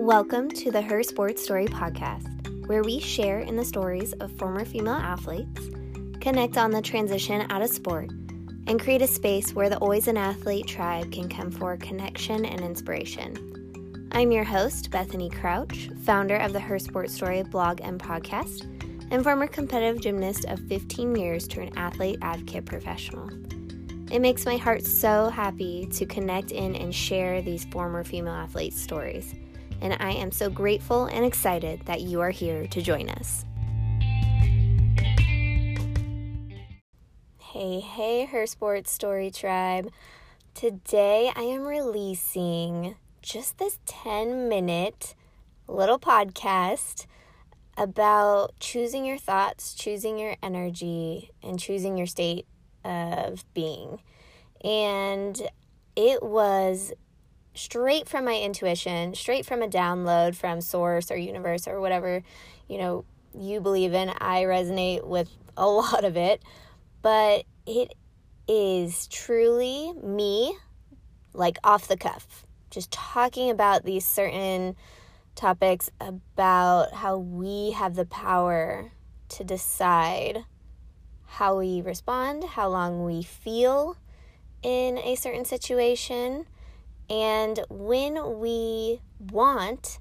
Welcome to the Her Sports Story podcast, where we share in the stories of former female athletes, connect on the transition out of sport, and create a space where the Always an Athlete tribe can come for connection and inspiration. I'm your host, Bethany Crouch, founder of the Her Sports Story blog and podcast, and former competitive gymnast of 15 years turned athlete advocate professional. It makes my heart so happy to connect in and share these former female athletes' stories and I am so grateful and excited that you are here to join us. Hey, hey, Her Sports Story Tribe. Today I am releasing just this 10 minute little podcast about choosing your thoughts, choosing your energy, and choosing your state of being. And it was straight from my intuition, straight from a download from source or universe or whatever, you know, you believe in. I resonate with a lot of it, but it is truly me like off the cuff, just talking about these certain topics about how we have the power to decide how we respond, how long we feel in a certain situation and when we want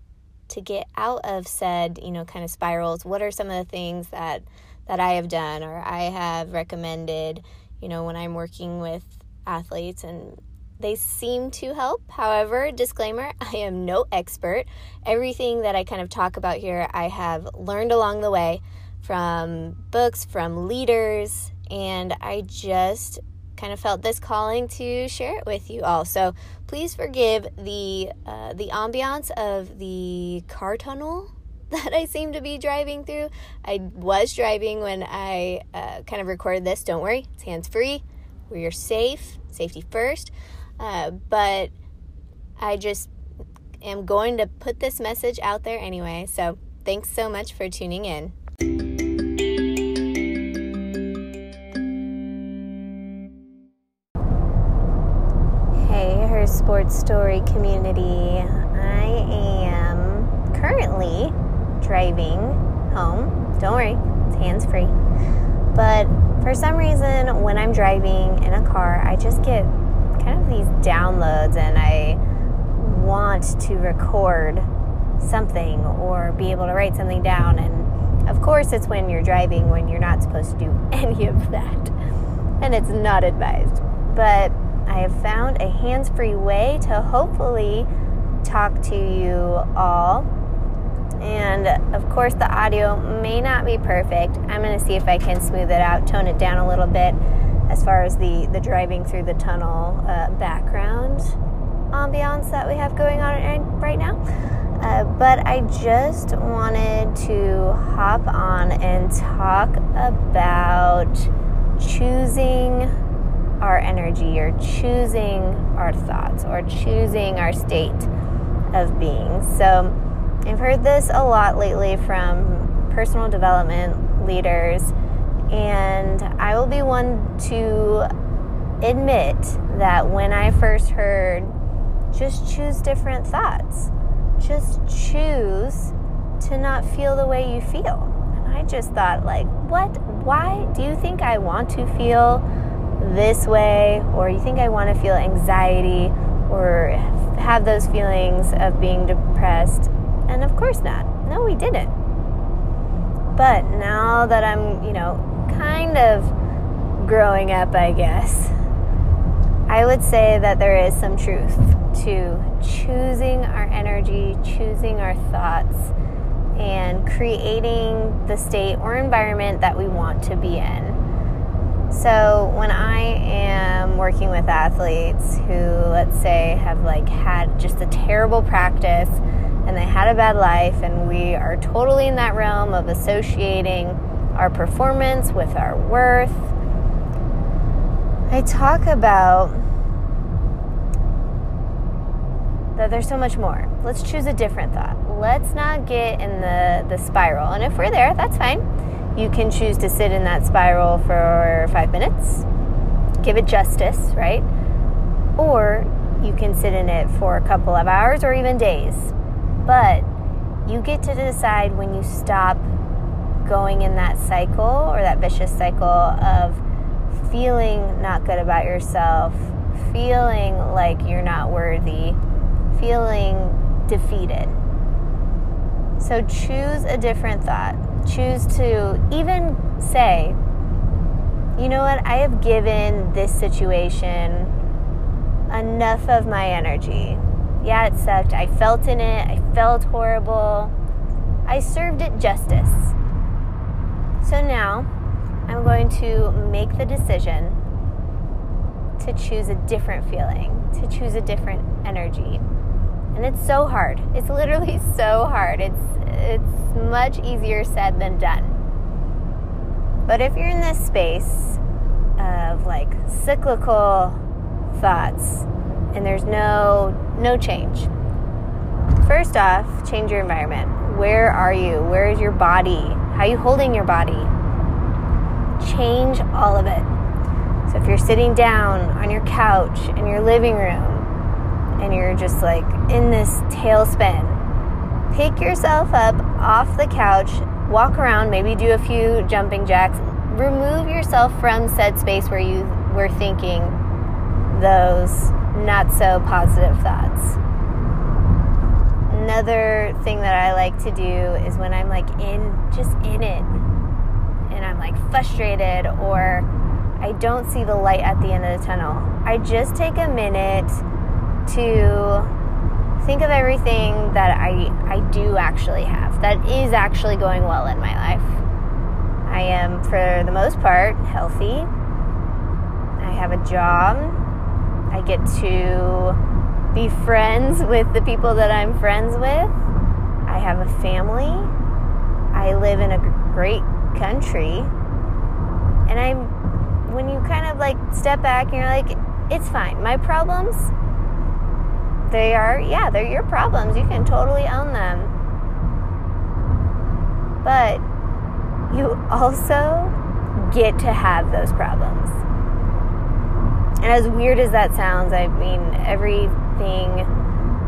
to get out of said, you know, kind of spirals, what are some of the things that that I have done or I have recommended, you know, when I'm working with athletes and they seem to help. However, disclaimer, I am no expert. Everything that I kind of talk about here, I have learned along the way from books, from leaders, and I just kind of felt this calling to share it with you all. So please forgive the uh, the ambiance of the car tunnel that I seem to be driving through. I was driving when I uh, kind of recorded this. Don't worry, it's hands free. We're safe, safety first. Uh, but I just am going to put this message out there anyway. So thanks so much for tuning in. Sports Story community. I am currently driving home. Don't worry, it's hands free. But for some reason, when I'm driving in a car, I just get kind of these downloads and I want to record something or be able to write something down. And of course, it's when you're driving when you're not supposed to do any of that. And it's not advised. But I have found a hands free way to hopefully talk to you all. And of course, the audio may not be perfect. I'm going to see if I can smooth it out, tone it down a little bit as far as the, the driving through the tunnel uh, background ambiance that we have going on right now. Uh, but I just wanted to hop on and talk about choosing our energy or choosing our thoughts or choosing our state of being. So, I've heard this a lot lately from personal development leaders, and I will be one to admit that when I first heard just choose different thoughts, just choose to not feel the way you feel. I just thought, like, what? Why do you think I want to feel? This way, or you think I want to feel anxiety or have those feelings of being depressed. And of course not. No, we didn't. But now that I'm, you know, kind of growing up, I guess, I would say that there is some truth to choosing our energy, choosing our thoughts, and creating the state or environment that we want to be in. So when I am working with athletes who, let's say, have like had just a terrible practice and they had a bad life, and we are totally in that realm of associating our performance with our worth, I talk about that there's so much more. Let's choose a different thought. Let's not get in the, the spiral. And if we're there, that's fine you can choose to sit in that spiral for five minutes, give it justice, right? Or you can sit in it for a couple of hours or even days. But you get to decide when you stop going in that cycle or that vicious cycle of feeling not good about yourself, feeling like you're not worthy, feeling defeated. So choose a different thought. Choose to even say, you know what, I have given this situation enough of my energy. Yeah, it sucked. I felt in it. I felt horrible. I served it justice. So now I'm going to make the decision to choose a different feeling, to choose a different energy. And it's so hard. It's literally so hard. It's it's much easier said than done. But if you're in this space of like cyclical thoughts and there's no no change. First off, change your environment. Where are you? Where is your body? How are you holding your body? Change all of it. So if you're sitting down on your couch in your living room and you're just like in this tailspin, pick yourself up off the couch, walk around, maybe do a few jumping jacks, remove yourself from said space where you were thinking those not so positive thoughts. Another thing that I like to do is when I'm like in just in it and I'm like frustrated or I don't see the light at the end of the tunnel. I just take a minute to think of everything that I I do actually have that is actually going well in my life. I am for the most part healthy. I have a job I get to be friends with the people that I'm friends with. I have a family. I live in a great country. And I'm, when you kind of like step back and you're like, it's fine. My problems, they are, yeah, they're your problems. You can totally own them. But you also get to have those problems. And as weird as that sounds, I mean, everything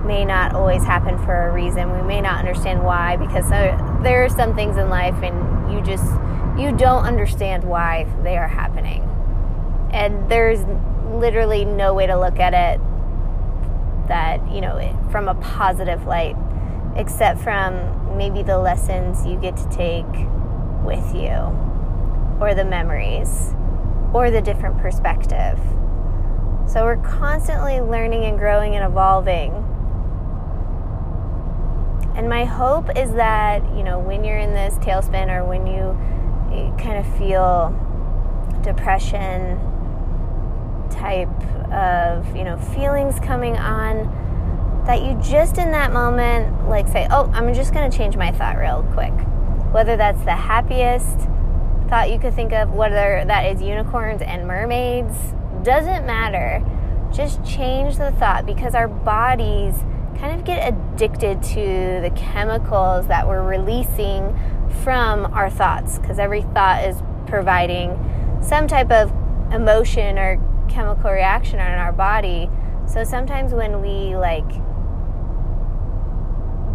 may not always happen for a reason. We may not understand why because there, are some things in life and you just you don't understand why they are happening. And there's literally no way to look at it that, you know, from a positive light except from maybe the lessons you get to take with you or the memories or the different perspective. So we're constantly learning and growing and evolving. And my hope is that, you know, when you're in this tailspin or when you, you kind of feel depression type of, you know, feelings coming on, that you just in that moment, like say, oh, I'm just going to change my thought real quick. Whether that's the happiest thought you could think of, whether that is unicorns and mermaids, doesn't matter. Just change the thought because our bodies kind of get addicted to the chemicals that we're releasing from our thoughts because every thought is providing some type of emotion or chemical reaction in our body. So sometimes when we like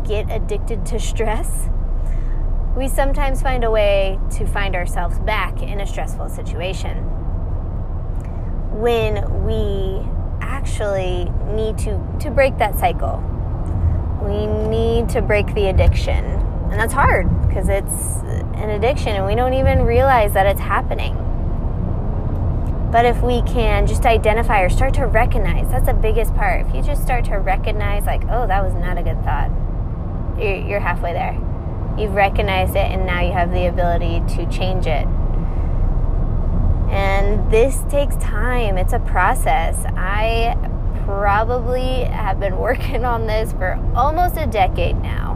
get addicted to stress, we sometimes find a way to find ourselves back in a stressful situation when we actually need to to break that cycle. We need to break the addiction. And that's hard because it's an addiction and we don't even realize that it's happening. But if we can just identify or start to recognize, that's the biggest part. If you just start to recognize, like, oh, that was not a good thought, you're, halfway there. You've recognized it, and now you have the ability to change it and this takes time, it's a process. I probably have been working on this for almost a decade now.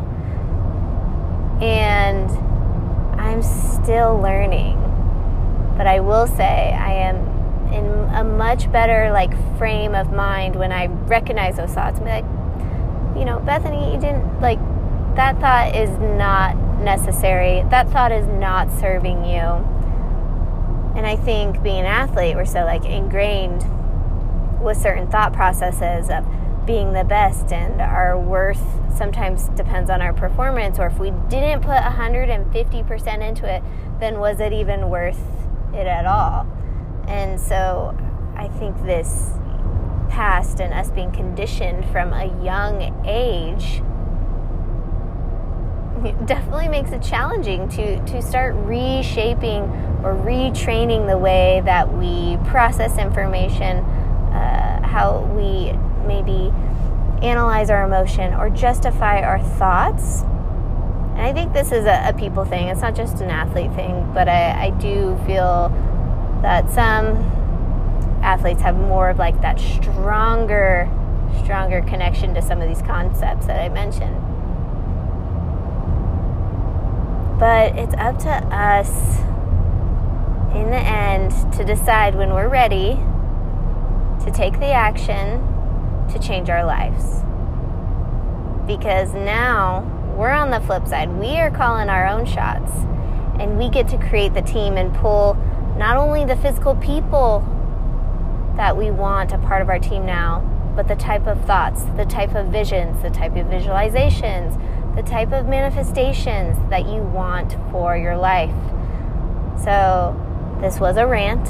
And I'm still learning. But I will say I am in a much better like frame of mind when I recognize those thoughts and be like, you know, Bethany, you didn't like that thought is not necessary. That thought is not serving you and I think being an athlete, we're so like ingrained with certain thought processes of being the best and our worth sometimes depends on our performance or if we didn't put 150% into it then was it even worth it at all and so i think this past and us being conditioned from a young age definitely makes it challenging to, to start reshaping or retraining the way that we process information, uh, how we maybe analyze our emotion or justify our thoughts. And I think this is a, a people thing, it's not just an athlete thing, but I, I do feel that some athletes have more of like that stronger, stronger connection to some of these concepts that I mentioned. But it's up to us in the end to decide when we're ready to take the action to change our lives. Because now we're on the flip side. We are calling our own shots and we get to create the team and pull not only the physical people that we want a part of our team now, but the type of thoughts, the type of visions, the type of visualizations, the type of manifestations that you want for your life. So, this was a rant.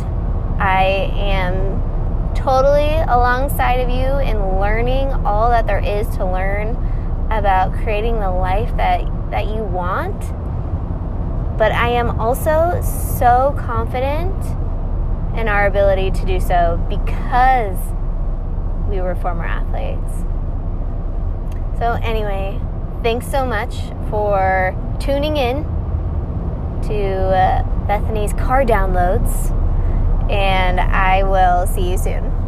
I am totally alongside of you in learning all that there is to learn about creating the life that, that you want. But I am also so confident in our ability to do so because we were former athletes. So, anyway, thanks so much for tuning in to uh, Bethany's car downloads, and I will see you soon.